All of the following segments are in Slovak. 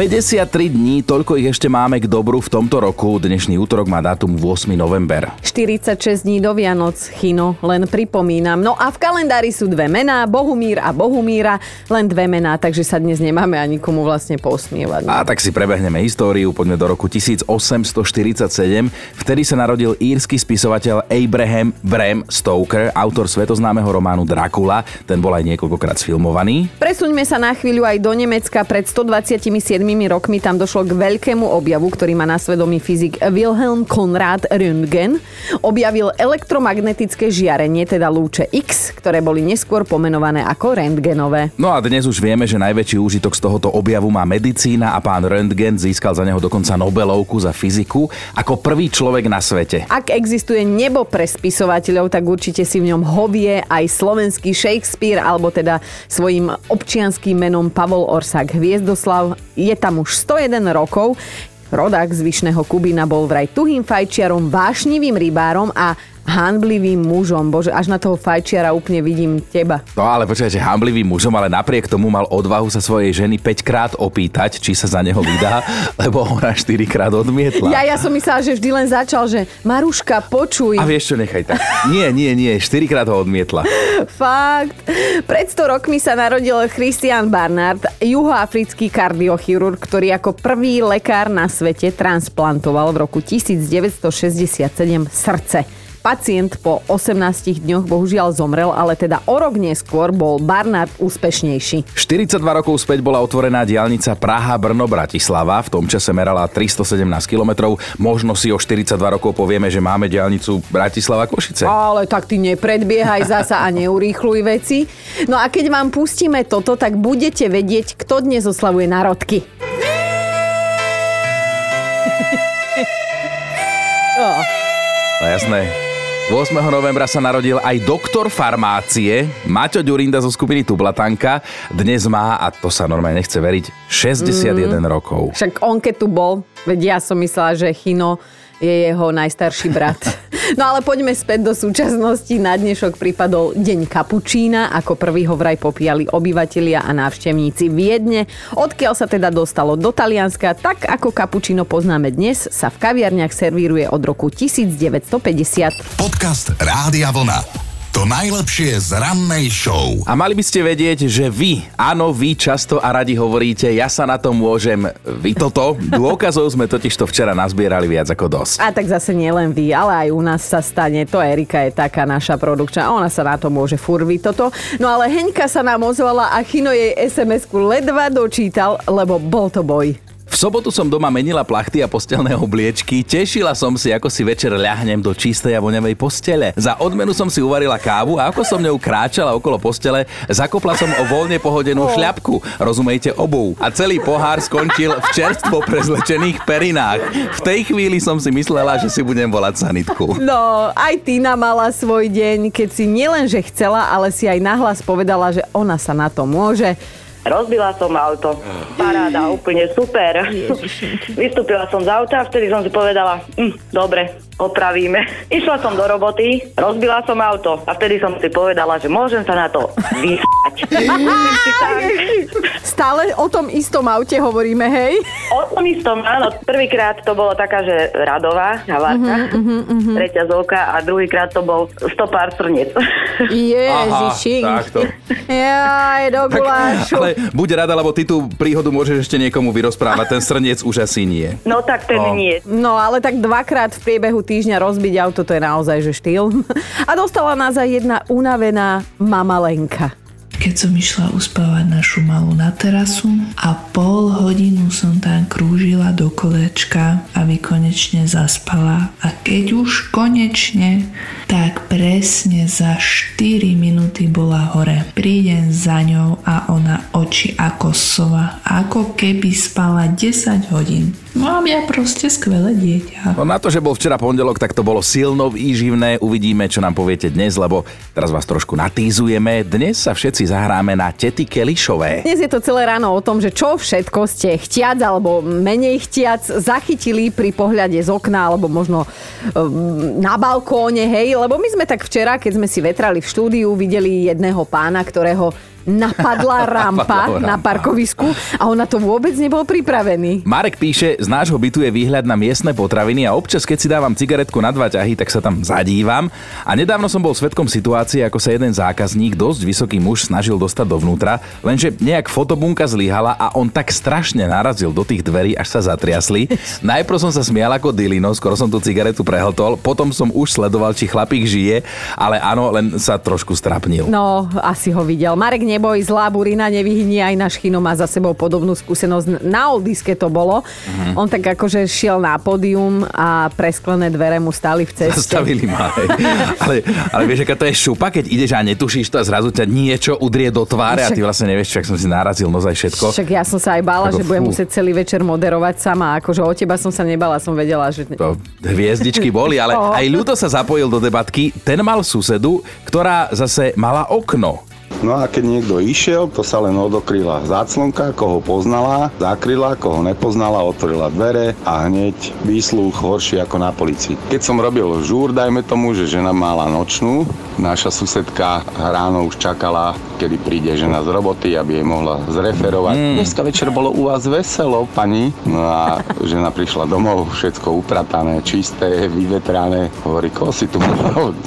53 dní, toľko ich ešte máme k dobru v tomto roku. Dnešný útorok má dátum 8. november. 46 dní do Vianoc, Chino, len pripomínam. No a v kalendári sú dve mená, Bohumír a Bohumíra, len dve mená, takže sa dnes nemáme ani komu vlastne posmievať. A tak si prebehneme históriu, poďme do roku 1847. Vtedy sa narodil írsky spisovateľ Abraham Bram Stoker, autor svetoznámeho románu Dracula. Ten bol aj niekoľkokrát sfilmovaný. Presuňme sa na chvíľu aj do Nemecka. Pred 127 rokmi tam došlo k veľkému objavu, ktorý má na svedomí fyzik Wilhelm Konrad Röntgen. Objavil elektromagnetické žiarenie, teda lúče X, ktoré boli neskôr pomenované ako rentgenové. No a dnes už vieme, že najväčší úžitok z tohoto objavu má medicína a pán Röntgen získal za neho dokonca Nobelovku za fyziku ako prvý človek na svete. Ak existuje nebo pre spisovateľov, tak určite si v ňom hovie aj slovenský Shakespeare, alebo teda svojim občianským menom Pavol Orsák Hviezdoslav. Je tam už 101 rokov. Rodák z Vyšného Kubína bol vraj tuhým fajčiarom, vášnivým rybárom a hanblivým mužom. Bože, až na toho fajčiara úplne vidím teba. No ale počkaj, že hamblivým mužom, ale napriek tomu mal odvahu sa svojej ženy 5 krát opýtať, či sa za neho vydá, lebo ona 4 krát odmietla. Ja, ja som myslela, že vždy len začal, že Maruška, počuj. A vieš čo, nechaj tak. Nie, nie, nie, 4 krát ho odmietla. Fakt. Pred 100 rokmi sa narodil Christian Barnard, juhoafrický kardiochirurg, ktorý ako prvý lekár na svete transplantoval v roku 1967 srdce. Pacient po 18 dňoch bohužiaľ zomrel, ale teda o rok neskôr bol Barnard úspešnejší. 42 rokov späť bola otvorená diálnica Praha-Brno-Bratislava. V tom čase merala 317 km. Možno si o 42 rokov povieme, že máme diálnicu Bratislava-Košice. Ale tak ty nepredbiehaj zasa a neurýchluj veci. No a keď vám pustíme toto, tak budete vedieť, kto dnes oslavuje narodky. oh. No jasné. 8. novembra sa narodil aj doktor farmácie Maťo Ďurinda zo skupiny Tublatanka. Dnes má, a to sa normálne nechce veriť, 61 mm. rokov. Však on keď tu bol, veď ja som myslela, že Chino je jeho najstarší brat. No ale poďme späť do súčasnosti. Na dnešok pripadol Deň kapučína. Ako prvý ho vraj popíjali obyvatelia a návštevníci Viedne. Odkiaľ sa teda dostalo do Talianska, tak ako kapučíno poznáme dnes, sa v kaviarniach servíruje od roku 1950. Podcast Rádia Vlna. To najlepšie z rannej show. A mali by ste vedieť, že vy, áno, vy často a radi hovoríte, ja sa na to môžem, vy toto. Dôkazov sme totiž to včera nazbierali viac ako dosť. A tak zase nielen vy, ale aj u nás sa stane. To Erika je taká naša produkčná, ona sa na to môže furviť toto. No ale Heňka sa nám ozvala a Chino jej SMS-ku ledva dočítal, lebo bol to boj. V sobotu som doma menila plachty a postelné obliečky, tešila som si, ako si večer ľahnem do čistej a voňavej postele. Za odmenu som si uvarila kávu a ako som ňou kráčala okolo postele, zakopla som o voľne pohodenú oh. šľapku, rozumejte obu. A celý pohár skončil v čerstvo prezlečených perinách. V tej chvíli som si myslela, že si budem volať sanitku. No, aj Tina mala svoj deň, keď si nielenže chcela, ale si aj nahlas povedala, že ona sa na to môže. Rozbila som auto. Paráda, úplne super. Vystúpila som z auta a vtedy som si povedala, hm, dobre, opravíme. Išla som do roboty, rozbila som auto a vtedy som si povedala, že môžem sa na to vysať. Stále o tom istom aute hovoríme, hej? O tom istom, áno. Prvýkrát to bolo taká, že radová havárka, uh-huh, uh-huh, uh-huh. treťa zovka a druhýkrát to bol stopár srnec. Ježiši. takto. Jaj, do gulášu. Ale buď rada, lebo ty tú príhodu môžeš ešte niekomu vyrozprávať, ten srnec už asi nie. No tak ten oh. nie. No ale tak dvakrát v priebehu týždňa rozbiť auto, to je naozaj že štýl. A dostala nás aj jedna unavená mama Lenka keď som išla uspávať našu malú na terasu a pol hodinu som tam krúžila do kolečka, aby konečne zaspala. A keď už konečne, tak presne za 4 minúty bola hore. Prídem za ňou a ona oči ako sova, ako keby spala 10 hodín. Mám ja proste skvelé dieťa. No na to, že bol včera pondelok, tak to bolo silno výživné. Uvidíme, čo nám poviete dnes, lebo teraz vás trošku natízujeme. Dnes sa všetci zahráme na tety Kelišové. Dnes je to celé ráno o tom, že čo všetko ste chtiac alebo menej chtiac zachytili pri pohľade z okna alebo možno um, na balkóne, hej, lebo my sme tak včera, keď sme si vetrali v štúdiu, videli jedného pána, ktorého napadla rampa Napadla rampa. na parkovisku a on na to vôbec nebol pripravený. Marek píše, z nášho bytu je výhľad na miestne potraviny a občas, keď si dávam cigaretku na dva ťahy, tak sa tam zadívam. A nedávno som bol svetkom situácie, ako sa jeden zákazník, dosť vysoký muž, snažil dostať dovnútra, lenže nejak fotobunka zlyhala a on tak strašne narazil do tých dverí, až sa zatriasli. Najprv som sa smial ako Dilino, skoro som tú cigaretu prehltol, potom som už sledoval, či chlapík žije, ale áno, len sa trošku strapnil. No, asi ho videl. Marek, neboj, zlá burina nevyhynie, aj náš Chino má za sebou podobnú skúsenosť. Na oldiske to bolo. Mhm. On tak akože šiel na pódium a presklené dvere mu stáli v ceste. Zastavili ma, hej. Ale, ale vieš, aká to je šupa, keď ideš a netušíš to a zrazu ťa niečo udrie do tváre a ty vlastne nevieš, čo, ak som si narazil nozaj všetko. Však ja som sa aj bála, Ako že budem musieť celý večer moderovať sama. Akože o teba som sa nebala, som vedela, že... To hviezdičky boli, ale No. aj Ľudo sa zapojil do debatky. Ten mal susedu, ktorá zase mala okno. No a keď niekto išiel, to sa len odokryla záclonka, koho poznala, zakryla, koho nepoznala, otvorila dvere a hneď výsluch horší ako na policii. Keď som robil žúr, dajme tomu, že žena mala nočnú, naša susedka ráno už čakala, kedy príde žena z roboty, aby jej mohla zreferovať. Mm. Dneska večer bolo u vás veselo, pani. No a žena prišla domov, všetko upratané, čisté, vyvetrané. Hovorí, koho si tu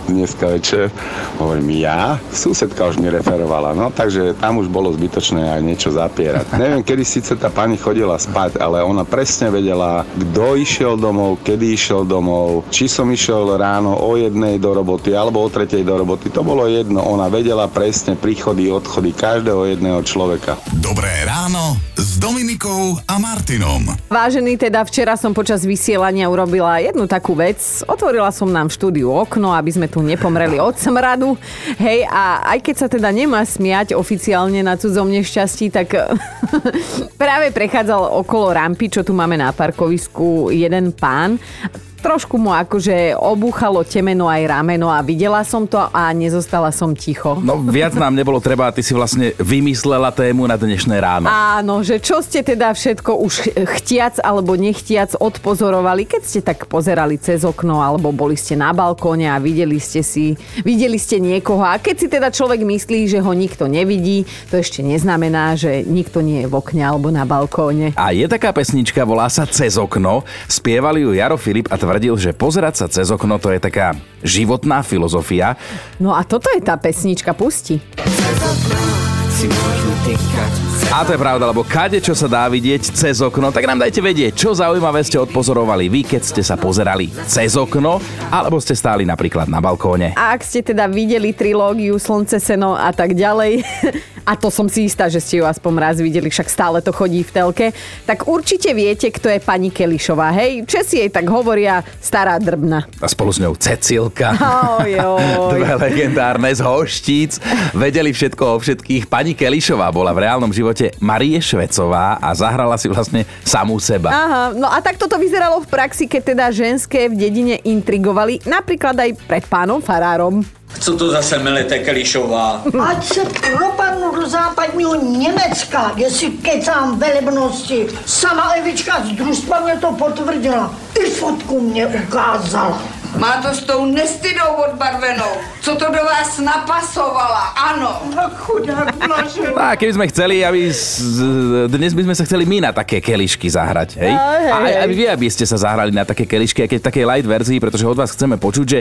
dneska večer? Hovorím, ja? Susedka už mi referovala. No, takže tam už bolo zbytočné aj niečo zapierať. Neviem, kedy síce tá pani chodila spať, ale ona presne vedela, kto išiel domov, kedy išiel domov, či som išiel ráno o jednej do roboty alebo o tretej do roboty. To bolo jedno. Ona vedela presne príchody, odchody každého jedného človeka. Dobré ráno s Dominikou a Martinom. Vážený, teda včera som počas vysielania urobila jednu takú vec. Otvorila som nám v štúdiu okno, aby sme tu nepomreli od smradu. Hej, a aj keď sa teda nemá smiať oficiálne na cudzom nešťastí, tak práve prechádzal okolo rampy, čo tu máme na parkovisku, jeden pán. Trošku mu akože obúchalo temeno aj rameno a videla som to a nezostala som ticho. No viac nám nebolo treba ty si vlastne vymyslela tému na dnešné ráno. Áno, že čo ste teda všetko už chtiac alebo nechtiac odpozorovali, keď ste tak pozerali cez okno alebo boli ste na balkóne a videli ste si, videli ste niekoho a keď si teda človek myslí, že ho nikto nevidí, to ešte neznamená, že nikto nie je v okne alebo na balkóne. A je taká pesnička, volá sa Cez okno. Spievali ju Jaro Filip a tvrdil, že pozerať sa cez okno to je taká životná filozofia. No a toto je tá pesnička, pusti. A to je pravda, lebo kade čo sa dá vidieť cez okno, tak nám dajte vedieť, čo zaujímavé ste odpozorovali vy, keď ste sa pozerali cez okno, alebo ste stáli napríklad na balkóne. A ak ste teda videli trilógiu Slnce, Seno a tak ďalej, a to som si istá, že ste ju aspoň raz videli, však stále to chodí v telke, tak určite viete, kto je pani Kelišová. Hej, Česi jej tak hovoria stará drbna. A spolu s ňou Cecilka. Oj, oj. Dve legendárne z hoštíc. Vedeli všetko o všetkých. Pani Kelišová bola v reálnom živote Marie Švecová a zahrala si vlastne samú seba. Aha, no a tak toto vyzeralo v praxi, keď teda ženské v dedine intrigovali, napríklad aj pred pánom Farárom. Co to zase melete, Kelišová? Ať se propadnu do západního Německa, jestli kecám velebnosti. Sama Evička z družstva mě to potvrdila. I fotku mě ukázala. Má to s tou nestydou odbarvenou, co to do vás napasovala, ano. Tak chudák naše. No A keby sme chceli, aby z, dnes by sme sa chceli my na také kelišky zahrať, hej? No, hej, A aj vy, aby ste sa zahrali na také kelišky, aj keď v takej light verzii, pretože od vás chceme počuť, že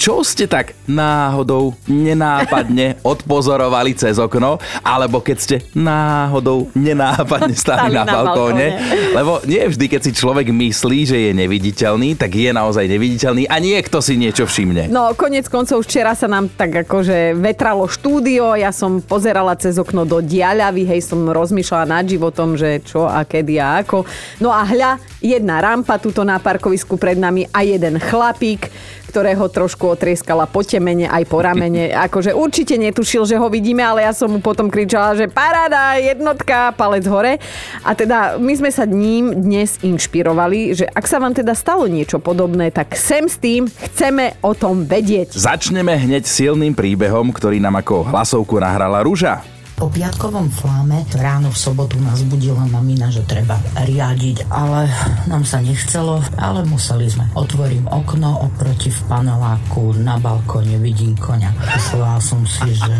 čo ste tak náhodou, nenápadne odpozorovali cez okno, alebo keď ste náhodou nenápadne Stali stali na, na balkóne. balkóne. Lebo nie vždy, keď si človek myslí, že je neviditeľný, tak je naozaj neviditeľný a niekto si niečo všimne. No, konec koncov včera sa nám tak akože vetralo štúdio, ja som pozerala cez okno do diaľavy, hej, som rozmýšľala nad životom, že čo a kedy a ako. No a hľa, jedna rampa tuto na parkovisku pred nami a jeden chlapík, ktorého trošku otrieskala po temene aj po ramene. Akože určite netušil, že ho vidíme, ale ja som mu potom kričala, že paráda, jednotka, palec hore. A teda my sme sa ním dnes inšpirovali, že ak sa vám teda stalo niečo podobné, tak sem s tým chceme o tom vedieť. Začneme hneď silným príbehom, ktorý nám ako hlasovku nahrala Rúža. Po piatkovom fláme ráno v sobotu nás budila mamina, že treba riadiť, ale nám sa nechcelo, ale museli sme. Otvorím okno oproti v paneláku, na balkóne vidím koňa. Myslela som si, že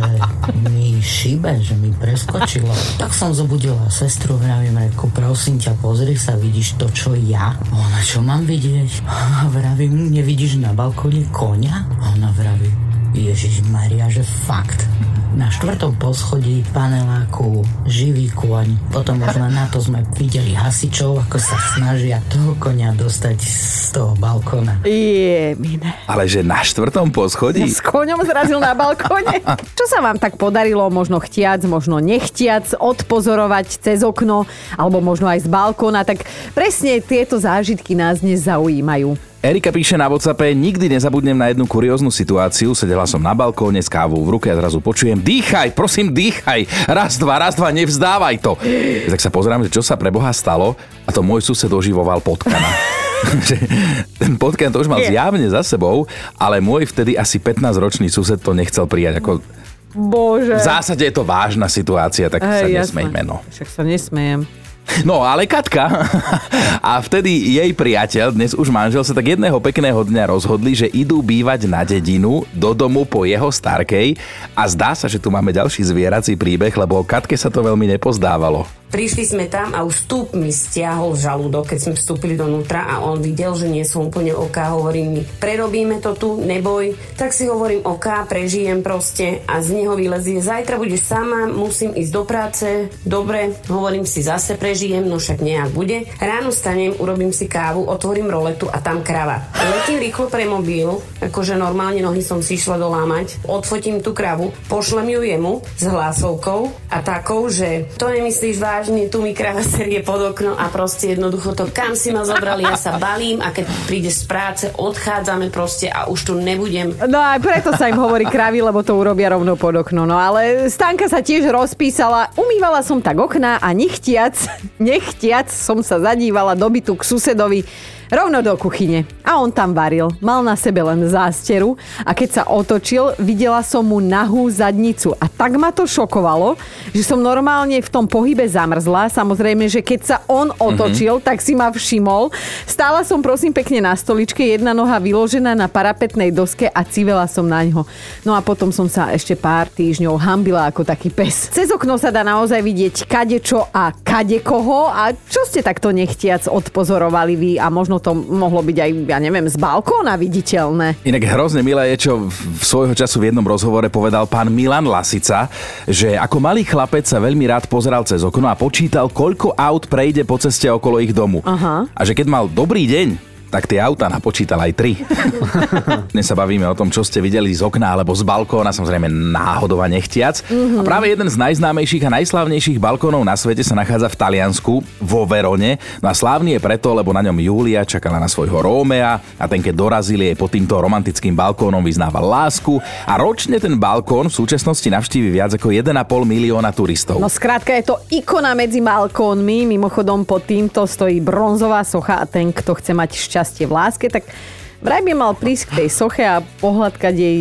mi šíbe, že mi preskočilo. Tak som zobudila sestru, vravím, reku, prosím ťa, pozri sa, vidíš to, čo ja? Ona, čo mám vidieť? Vravím, nevidíš na balkóne koňa? Ona vraví, Ježiš Maria, že fakt. Na štvrtom poschodí paneláku živý kôň. Potom už len na to sme videli hasičov, ako sa snažia toho konia dostať z toho balkóna. Je, mine. Ale že na štvrtom poschodí? S koňom zrazil na balkóne. Čo sa vám tak podarilo, možno chtiac, možno nechtiac, odpozorovať cez okno, alebo možno aj z balkóna, tak presne tieto zážitky nás dnes zaujímajú. Erika píše na WhatsAppe, nikdy nezabudnem na jednu kurióznu situáciu. Sedela som na balkóne s kávou v ruke a zrazu počujem, dýchaj, prosím, dýchaj. Raz, dva, raz, dva, nevzdávaj to. Tak sa pozerám, že čo sa pre Boha stalo a to môj sused oživoval potkana. ten potkan to už mal zjavne za sebou, ale môj vtedy asi 15-ročný sused to nechcel prijať ako Bože. v zásade je to vážna situácia, tak sa nesmejme. No. Však sa nesmejem. No ale Katka a vtedy jej priateľ, dnes už manžel, sa tak jedného pekného dňa rozhodli, že idú bývať na dedinu do domu po jeho starkej a zdá sa, že tu máme ďalší zvierací príbeh, lebo Katke sa to veľmi nepozdávalo. Prišli sme tam a už vstup mi stiahol žalúdok, keď sme vstúpili donútra a on videl, že nie som úplne OK, hovorím mi, prerobíme to tu, neboj. Tak si hovorím OK, prežijem proste a z neho vylezie, zajtra budeš sama, musím ísť do práce, dobre, hovorím si zase prežijem, no však nejak bude. Ráno stanem, urobím si kávu, otvorím roletu a tam krava. Letím rýchlo pre mobil, akože normálne nohy som si išla dolámať, odfotím tú kravu, pošlem ju jemu s hlasovkou a takou, že to nemyslíš vážne, vážne, tu mi kráva serie pod okno a proste jednoducho to, kam si ma zobrali, ja sa balím a keď prídeš z práce, odchádzame proste a už tu nebudem. No a preto sa im hovorí kravy, lebo to urobia rovno pod okno. No ale Stanka sa tiež rozpísala, umývala som tak okná a nechtiac, nechtiac som sa zadívala do bytu k susedovi rovno do kuchyne. A on tam varil. Mal na sebe len zásteru a keď sa otočil, videla som mu nahú zadnicu. A tak ma to šokovalo, že som normálne v tom pohybe zamrzla. Samozrejme, že keď sa on otočil, mm-hmm. tak si ma všimol. Stála som prosím pekne na stoličke, jedna noha vyložená na parapetnej doske a civela som na ňo. No a potom som sa ešte pár týždňov hambila ako taký pes. Cez okno sa dá naozaj vidieť kadečo a kade koho a čo ste takto nechtiac odpozorovali vy a možno to mohlo byť aj, ja neviem, z balkóna viditeľné. Inak hrozne milé je, čo v svojho času v jednom rozhovore povedal pán Milan Lasica, že ako malý chlapec sa veľmi rád pozeral cez okno a počítal, koľko aut prejde po ceste okolo ich domu. Aha. A že keď mal dobrý deň, tak tie auta napočítal aj tri. Dnes sa bavíme o tom, čo ste videli z okna alebo z balkóna, samozrejme náhodou a nechtiac. Mm-hmm. A práve jeden z najznámejších a najslávnejších balkónov na svete sa nachádza v Taliansku, vo Verone. No a slávny je preto, lebo na ňom Julia čakala na svojho Rómea a ten, keď dorazili jej pod týmto romantickým balkónom, vyznával lásku a ročne ten balkón v súčasnosti navštívi viac ako 1,5 milióna turistov. No skrátka je to ikona medzi balkónmi, mimochodom pod týmto stojí bronzová socha a ten, kto chce mať šťastie šťastie v láske, tak vraj by mal prísť k tej soche a pohľadkať jej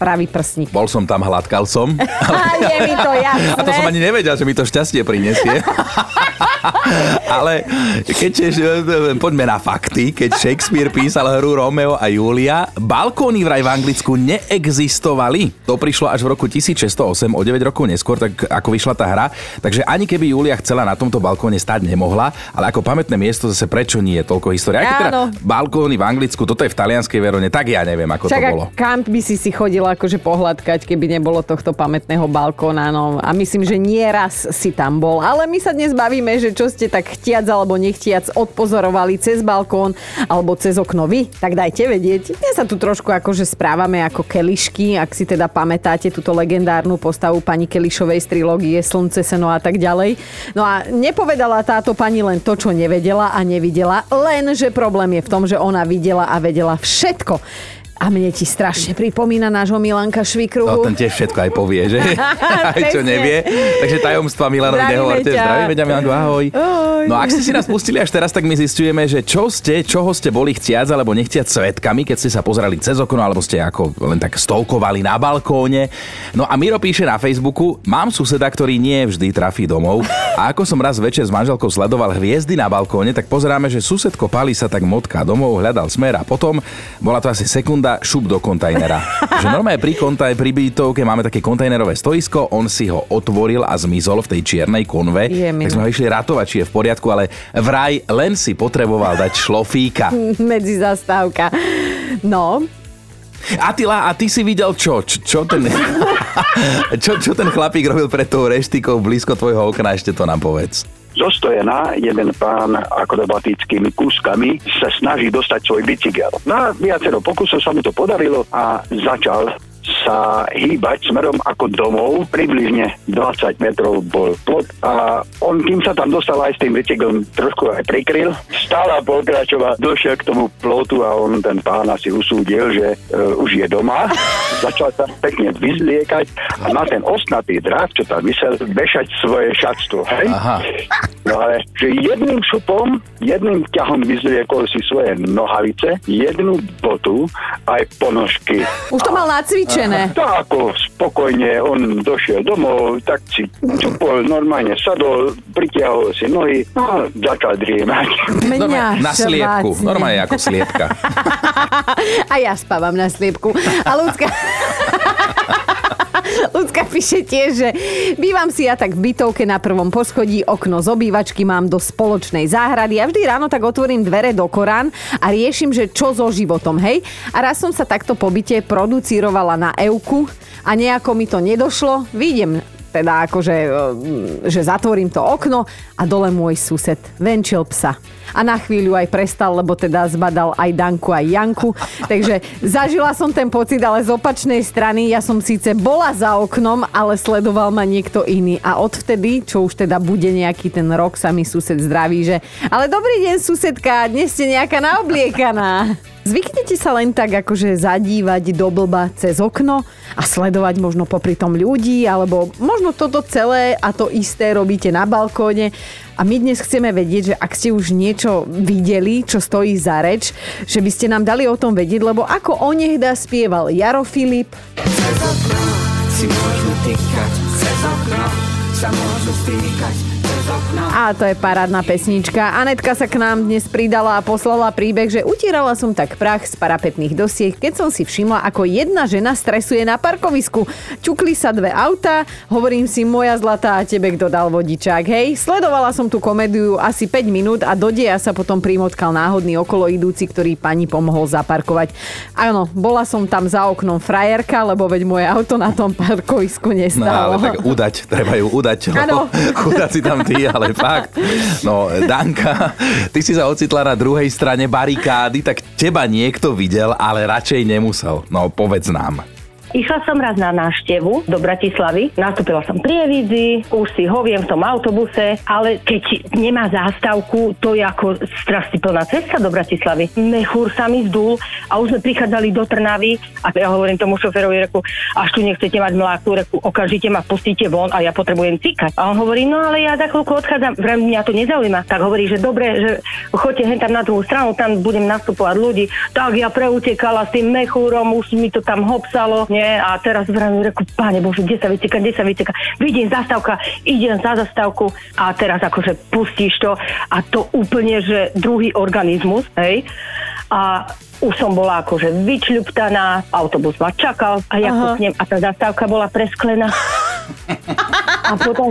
pravý prsník. Bol som tam, hladkal som. Je mi to jasné. A to som ani nevedel, že mi to šťastie prinesie. Ale keď, poďme na fakty. Keď Shakespeare písal hru Romeo a Julia, balkóny vraj v Anglicku neexistovali. To prišlo až v roku 1608, o 9 rokov neskôr, tak ako vyšla tá hra. Takže ani keby Julia chcela na tomto balkóne stať nemohla, ale ako pamätné miesto zase prečo nie je toľko história. Aj teda balkóny v Anglicku, toto je v talianskej Verone, tak ja neviem, ako Čak, to bolo. kam by si si chodila akože pohľadkať, keby nebolo tohto pamätného balkóna. No, a myslím, že nie raz si tam bol. Ale my sa dnes bavíme, že čo ste tak chtiac alebo nechtiac odpozorovali cez balkón alebo cez okno vy, tak dajte vedieť. Dnes sa tu trošku akože správame ako kelišky, ak si teda pamätáte túto legendárnu postavu pani Kelišovej z trilógie Slnce, seno a tak ďalej. No a nepovedala táto pani len to, čo nevedela a nevidela, len že problém je v tom, že ona videla a vedela všetko. A mne ti strašne pripomína nášho Milanka Švikruhu. No, ten tiež všetko aj povie, že? aj čo nevie. Takže tajomstva Milanovi nehovorte. Zdravíme ťa, Milanko, ahoj. Ahoj. No ak ste si nás pustili až teraz, tak my zistujeme, že čo ste, čoho ste boli chciac alebo nechtiac svetkami, keď ste sa pozerali cez okno, alebo ste ako len tak stolkovali na balkóne. No a Miro píše na Facebooku, mám suseda, ktorý nie vždy trafí domov a ako som raz večer s manželkou sledoval hviezdy na balkóne, tak pozeráme, že susedko Pali sa tak motká domov, hľadal smer a potom, bola to asi sekunda, šup do kontajnera. že normálne pri kontaj, pri bytovke máme také kontajnerové stoisko, on si ho otvoril a zmizol v tej čiernej konve. Jemina. Tak sme ho išli ratovať, či je v poriadku, ale vraj len si potreboval dať šlofíka. Medzi zastávka. No, Atila, a ty si videl čo? Čo, čo ten... čo, čo ten chlapík robil pred tou reštikou blízko tvojho okna? Ešte to nám povedz. Zostojená, jeden pán akrobatickými kúskami sa snaží dostať svoj bicykel. Na viacero pokusov sa mu to podarilo a začal sa hýbať smerom ako domov. Približne 20 metrov bol plot a on, kým sa tam dostal aj s tým bicyklom, trošku aj prikryl. Stále pokračoval, došiel k tomu plotu a on, ten pán asi usúdil, že uh, už je doma. Začal sa pekne vyzliekať a na ten ostnatý drát, čo tam vysel, vešať svoje šatstvo. Hej? Aha. No ale, že jedným šupom, jedným ťahom vyzliekol si svoje nohavice, jednu botu, aj ponožky. už to mal nacvičené. Tak ako spokojne on došiel domov, tak si čupol, normálne sadol, pritiahol si nohy no, a začal driemať. Normálne na Mňa sliepku. Normálne ako sliepka. A ja spávam na sliepku. A ľudská... Ľudská píše tiež, že bývam si ja tak v bytovke na prvom poschodí, okno z obývačky mám do spoločnej záhrady a vždy ráno tak otvorím dvere do Korán a riešim, že čo so životom, hej? A raz som sa takto po byte producírovala na Euku a nejako mi to nedošlo. Vidím teda akože, e, že zatvorím to okno a dole môj sused venčil psa. A na chvíľu aj prestal, lebo teda zbadal aj Danku, aj Janku. Takže zažila som ten pocit, ale z opačnej strany ja som síce bola za oknom, ale sledoval ma niekto iný. A odvtedy, čo už teda bude nejaký ten rok, sa mi sused zdraví, že ale dobrý deň susedka, dnes ste nejaká naobliekaná. Zvyknete sa len tak akože zadívať do blba cez okno a sledovať možno popri tom ľudí, alebo možno toto celé a to isté robíte na balkóne. A my dnes chceme vedieť, že ak ste už niečo videli, čo stojí za reč, že by ste nám dali o tom vedieť, lebo ako onehda spieval Jaro Filip, Cez okno si môžu týkať, cez okno sa môžu stýkať. A to je parádna pesnička. Anetka sa k nám dnes pridala a poslala príbeh, že utierala som tak prach z parapetných dosiek, keď som si všimla, ako jedna žena stresuje na parkovisku. Čukli sa dve auta, hovorím si, moja zlatá, a tebe kto dal vodičák, hej? Sledovala som tú komédiu asi 5 minút a do deja sa potom primotkal náhodný okolo idúci, ktorý pani pomohol zaparkovať. Áno, bola som tam za oknom frajerka, lebo veď moje auto na tom parkovisku No nestálo. ale tak udať, treba ju udať. Áno. Chudá si tam ty, ale fakt. No, Danka, ty si sa ocitla na druhej strane barikády, tak teba niekto videl, ale radšej nemusel. No, povedz nám. Išla som raz na návštevu do Bratislavy, nastúpila som pri Evidzi, už si hoviem v tom autobuse, ale keď nemá zástavku, to je ako strastiplná cesta do Bratislavy. Mechúr sa mi zdul a už sme prichádzali do Trnavy a ja hovorím tomu šoferovi, reku, až tu nechcete mať mláku, reku, okamžite ma pustíte von a ja potrebujem cikať. A on hovorí, no ale ja za chvíľku odchádzam, vrem, mňa to nezaujíma. Tak hovorí, že dobre, že choďte hen tam na druhú stranu, tam budem nastupovať ľudí. Tak ja preutekala s tým mechúrom, už mi to tam hopsalo, nie, a teraz vrem, reku, páne Bože, kde sa vyteka, kde sa vyteka. Vidím zastávka, idem za zastávku a teraz akože pustíš to a to úplne, že druhý organizmus, hej. A už som bola akože vyčľuptaná, autobus ma čakal a ja kúknem a tá zastávka bola presklená. A potom,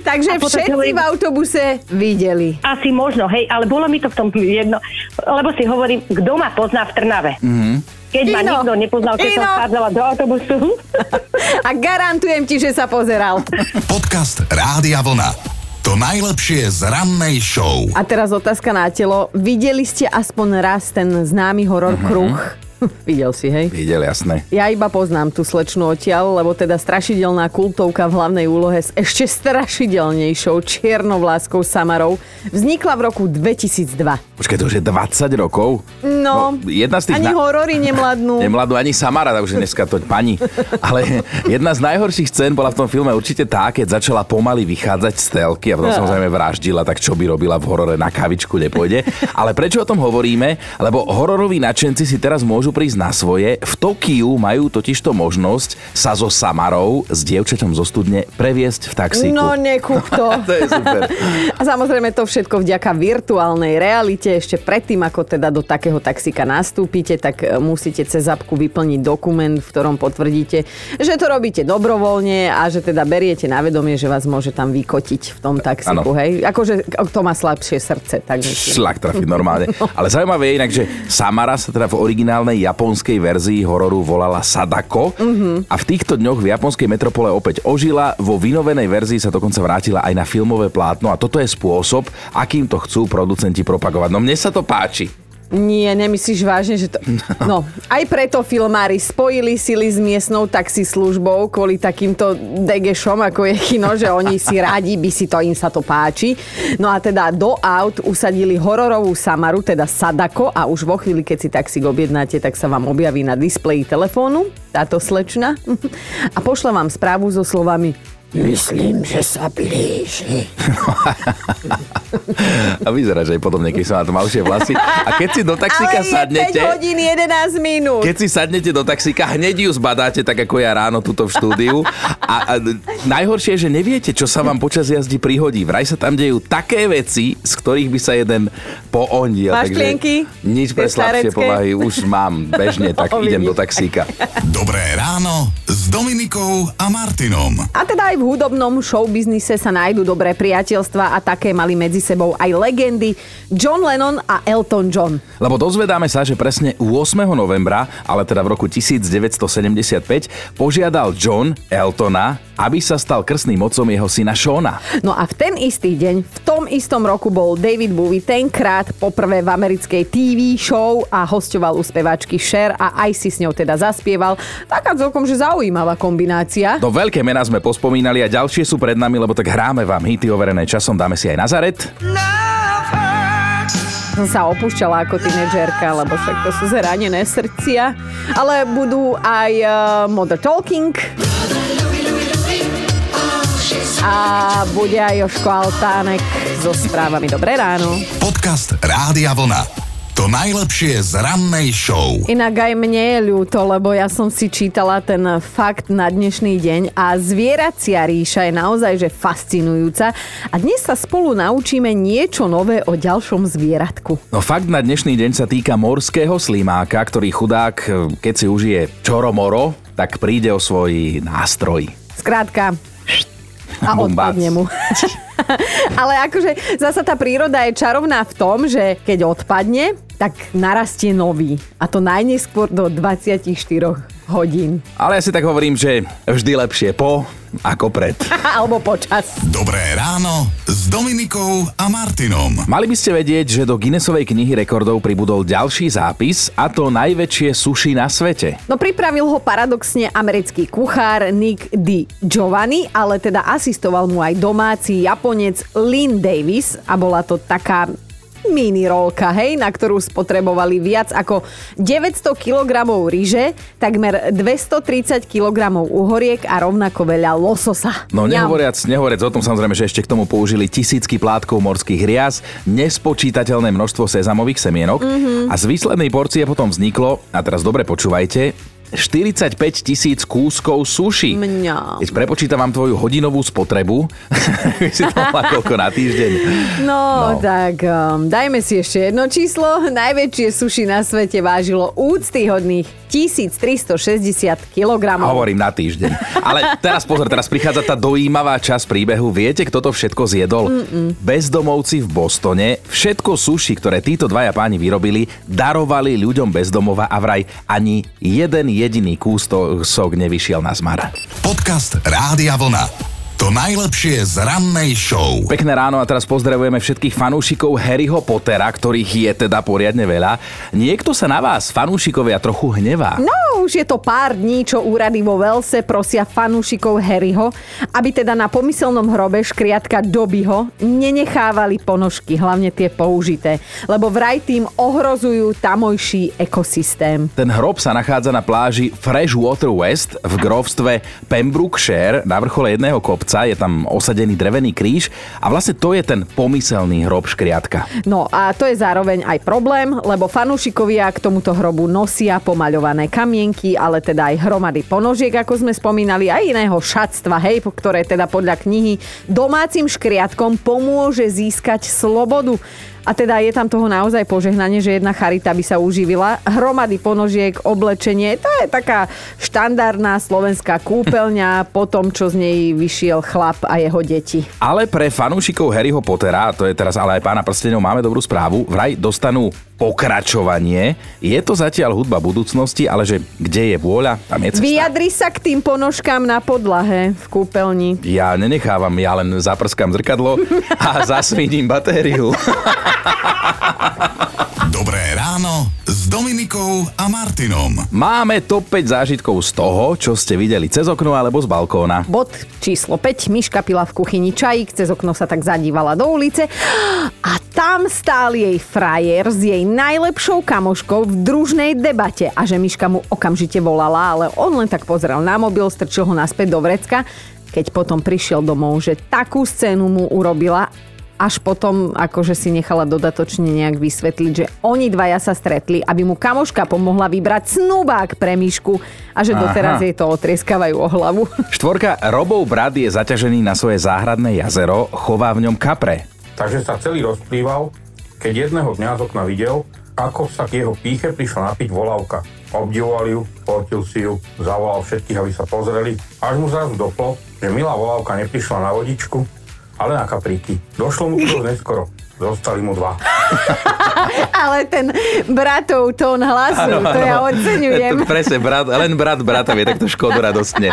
Takže a potom všetci hovorím- v autobuse videli. asi možno, hej, ale bolo mi to v tom jedno, lebo si hovorím, kto ma pozná v Trnave. Mhm. Keď ma Ino. nikto nepoznal, keď som Ino. vchádzala do autobusu. A garantujem ti, že sa pozeral. Podcast Rádia Vlna. To najlepšie z rannej show. A teraz otázka na telo. Videli ste aspoň raz ten známy horor kruh? Videl si, hej? Videl, jasné. Ja iba poznám tú slečnú odtiaľ, lebo teda strašidelná kultovka v hlavnej úlohe s ešte strašidelnejšou čiernovláskou Samarou vznikla v roku 2002. Počkaj, to už je 20 rokov? No, jedna z tých ani na- horory nemladnú. Nemladú ani Samara, už je dneska to pani. Ale jedna z najhorších scén bola v tom filme určite tá, keď začala pomaly vychádzať z telky a potom Ja. samozrejme vraždila, tak čo by robila v horore na kavičku nepôjde. Ale prečo o tom hovoríme? Lebo hororoví nadšenci si teraz môžu prísť na svoje. V Tokiu majú totižto možnosť sa so Samarou s dievčaťom zo studne previesť v taxíku. No, nekúp to. to je super. A samozrejme to všetko vďaka virtuálnej realite. Ešte predtým, ako teda do takého taxíka nastúpite, tak e, musíte cez apku vyplniť dokument, v ktorom potvrdíte, že to robíte dobrovoľne a že teda beriete na vedomie, že vás môže tam vykotiť v tom taxíku. Áno. Hej? Akože kto má slabšie srdce, tak myslím. Šlak trafi normálne. Ale zaujímavé je inak, že Samara sa teda v originálnej japonskej verzii hororu volala Sadako Mhm. a v týchto dňoch v japonskej metropole opäť ožila. Vo vynovenej verzii sa dokonca vrátila aj na filmové plátno a toto je spôsob, akým to chcú producenti propagovať. No mne sa to páči. Nie, nemyslíš vážne, že to... No, aj preto filmári spojili sily s miestnou taxislužbou kvôli takýmto degešom, ako je kino, že oni si radi, by si to, im sa to páči. No a teda do aut usadili hororovú Samaru, teda Sadako a už vo chvíli, keď si taxík objednáte, tak sa vám objaví na displeji telefónu táto slečna a pošle vám správu so slovami Myslím, že sa blíži. A vyzerá, že aj podobne, keď som na to malšie vlasy. A keď si do taxíka Ale je sadnete... 5 hodín 11 minút. Keď si sadnete do taxíka, hneď ju zbadáte, tak ako ja ráno tuto v štúdiu. A, a najhoršie je, že neviete, čo sa vám počas jazdy prihodí. Vraj sa tam dejú také veci, z ktorých by sa jeden poondil. Máš plienky? Nič pre slabšie povahy už mám bežne, tak No, idem do taxíka. Dobré ráno s Dominikou a Martinom. A teda aj v hudobnom showbiznise sa nájdú dobré priateľstva a také mali medzi sebou aj legendy John Lennon a Elton John. Lebo dozvedáme sa, že presne 8. novembra, ale teda v roku 1975, požiadal John Eltona, aby sa stal krstným otcom jeho syna Shona. No a v ten istý deň, v tom istom roku bol David Bowie tenkrát poprvé v americkej TV show a hostoval u speváčky Cher a aj si s ňou teda zaspieval. Taká celkom, že zaujímavá kombinácia. Do veľké mená sme pospomínali a ďalšie sú pred nami, lebo tak hráme vám hity overené časom, dáme si aj Nazaret. Som sa opúšťala ako tínedžerka, lebo však to sú zranené srdcia. Ale budú aj uh, Mother Talking. A bude aj Joško Altánek so správami Dobré ráno. Podcast Rádia Vlna. To najlepšie z rannej show. Inak aj mne je ľúto, lebo ja som si čítala ten fakt na dnešný deň a zvieracia ríša je naozaj že fascinujúca a dnes sa spolu naučíme niečo nové o ďalšom zvieratku. No fakt na dnešný deň sa týka morského slimáka, ktorý chudák, keď si užije čoromoro, tak príde o svoj nástroj. Skrátka, a Bumbác. odpadne mu. Ale akože zasa tá príroda je čarovná v tom, že keď odpadne, tak narastie nový. A to najneskôr do 24 hodín. Ale ja si tak hovorím, že vždy lepšie po ako pred. Alebo počas. Dobré ráno s Dominikou a Martinom. Mali by ste vedieť, že do Guinnessovej knihy rekordov pribudol ďalší zápis a to najväčšie suši na svete. No pripravil ho paradoxne americký kuchár Nick Di Giovanni, ale teda asistoval mu aj domáci Japonec Lynn Davis a bola to taká mini rolka, hej, na ktorú spotrebovali viac ako 900 kg ryže, takmer 230 kg uhoriek a rovnako veľa lososa. No nehovoriac, nehovoriac o tom samozrejme, že ešte k tomu použili tisícky plátkov morských hriaz, nespočítateľné množstvo sezamových semienok Mhm. a z výslednej porcie potom vzniklo, a teraz dobre počúvajte, 45 tisíc kúskov suši. Mňa. Keď prepočítam vám tvoju hodinovú spotrebu, si to mala koľko na týždeň. No, no, tak um, dajme si ešte jedno číslo. Najväčšie suši na svete vážilo úctyhodných 1360 kg. Hovorím na týždeň. Ale teraz pozor, teraz prichádza tá dojímavá časť príbehu. Viete, kto to všetko zjedol? Mm-mm. Bezdomovci v Bostone všetko suši, ktoré títo dvaja páni vyrobili, darovali ľuďom bezdomova a vraj ani jeden jediný kústok nevyšiel na zmar. Podcast Rádia Vlna. To najlepšie z rannej show. Pekné ráno a teraz pozdravujeme všetkých fanúšikov Harryho Pottera, ktorých je teda poriadne veľa. Niekto sa na vás, fanúšikovia, trochu hnevá. No, už je to pár dní, čo úrady vo Velse prosia fanúšikov Harryho, aby teda na pomyselnom hrobe škriatka Dobyho nenechávali ponožky, hlavne tie použité, lebo vraj tým ohrozujú tamojší ekosystém. Ten hrob sa nachádza na pláži Freshwater West v grovstve Pembrokeshire na vrchole jedného kopca. Je tam osadený drevený kríž a vlastne to je ten pomyselný hrob škriatka. No a to je zároveň aj problém, lebo fanúšikovia k tomuto hrobu nosia pomaľované kamienky, ale teda aj hromady ponožiek, ako sme spomínali, aj iného šatstva, hej, ktoré teda podľa knihy domácim škriatkom pomôže získať slobodu. A teda je tam toho naozaj požehnanie, že jedna charita by sa uživila. Hromady ponožiek, oblečenie, to je taká štandardná slovenská kúpeľňa po tom, čo z nej vyšiel chlap a jeho deti. Ale pre fanúšikov Harryho Pottera, to je teraz ale aj pána prstenov, máme dobrú správu, vraj dostanú pokračovanie. Je to zatiaľ hudba budúcnosti, ale že kde je vôľa, tam je cesta. Vyjadri sa k tým ponožkám na podlahe v kúpeľni. Ja nenechávam, ja len zaprskám zrkadlo a zasvítim batériu. Dobré ráno s Dominikou a Martinom. Máme top 5 zážitkov z toho, čo ste videli cez okno alebo z balkóna. Bod číslo 5. Myška pila v kuchyni čajík, cez okno sa tak zadívala do ulice a tam stál jej frajer s jej najlepšou kamoškou v družnej debate a že Myška mu okamžite volala, ale on len tak pozrel na mobil, strčil ho naspäť do vrecka keď potom prišiel domov, že takú scénu mu urobila, až potom akože si nechala dodatočne nejak vysvetliť, že oni dvaja sa stretli, aby mu kamoška pomohla vybrať snubák pre Myšku a že doteraz Aha. jej to otrieskávajú o hlavu. Štvorka, Robov brat je zaťažený na svoje záhradné jazero, chová v ňom kapre. Takže sa celý rozplýval, keď jedného dňa z okna videl, ako sa k jeho píche prišla napiť volavka. Obdivoval ju, fotil si ju, zavolal všetkých, aby sa pozreli, až mu zrazu doplo, že milá volavka neprišla na vodičku, ale na kapríky. Došlo mu to neskoro. Zostali mu dva. Ale ten bratov tón hlasu, to ja oceňujem. To presne, brat, len brat brata vie takto škodu radostne.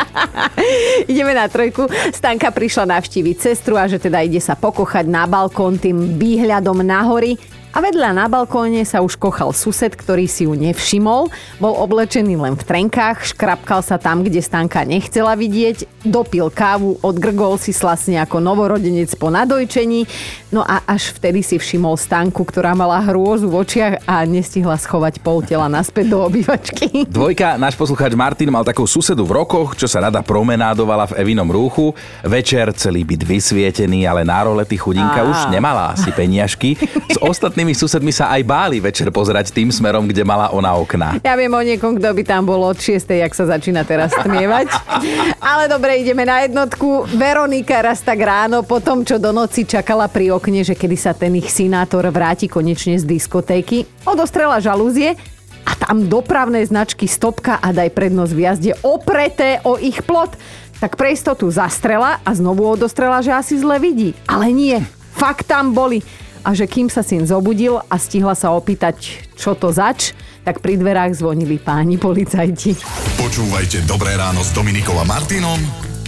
Ideme na trojku. Stanka prišla navštíviť sestru a že teda ide sa pokochať na balkón tým výhľadom na hory. A vedľa na balkóne sa už kochal sused, ktorý si ju nevšimol. Bol oblečený len v trenkách, škrapkal sa tam, kde Stanka nechcela vidieť, dopil kávu, odgrgol si slasne ako novorodenec po nadojčení. No a až vtedy si všimol Stanku, ktorá mala hrôzu v očiach a nestihla schovať pol tela naspäť do obývačky. Dvojka, náš poslucháč Martin mal takú susedu v rokoch, čo sa rada promenádovala v Evinom rúchu. Večer celý byt vysvietený, ale na rolety chudinka Á. už nemala asi peniažky. S ostatnými susedmi sa aj báli večer pozerať tým smerom, kde mala ona okná. Ja viem o niekom, kto by tam bol od 6, jak sa začína teraz tmievať. Ale dobre, ideme na jednotku. Veronika raz tak ráno, po tom, čo do noci čakala pri okne, že kedy sa ten ich synátor vráti konečne z diskotéky, odostrela žalúzie a tam dopravné značky stopka a daj prednosť v jazde opreté o ich plot. Tak pre istotu zastrela a znovu odostrela, že asi zle vidí. Ale nie, fakt tam boli a že kým sa syn zobudil a stihla sa opýtať, čo to zač, tak pri dverách zvonili páni policajti. Počúvajte Dobré ráno s Dominikou a Martinom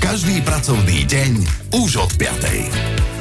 každý pracovný deň už od 5.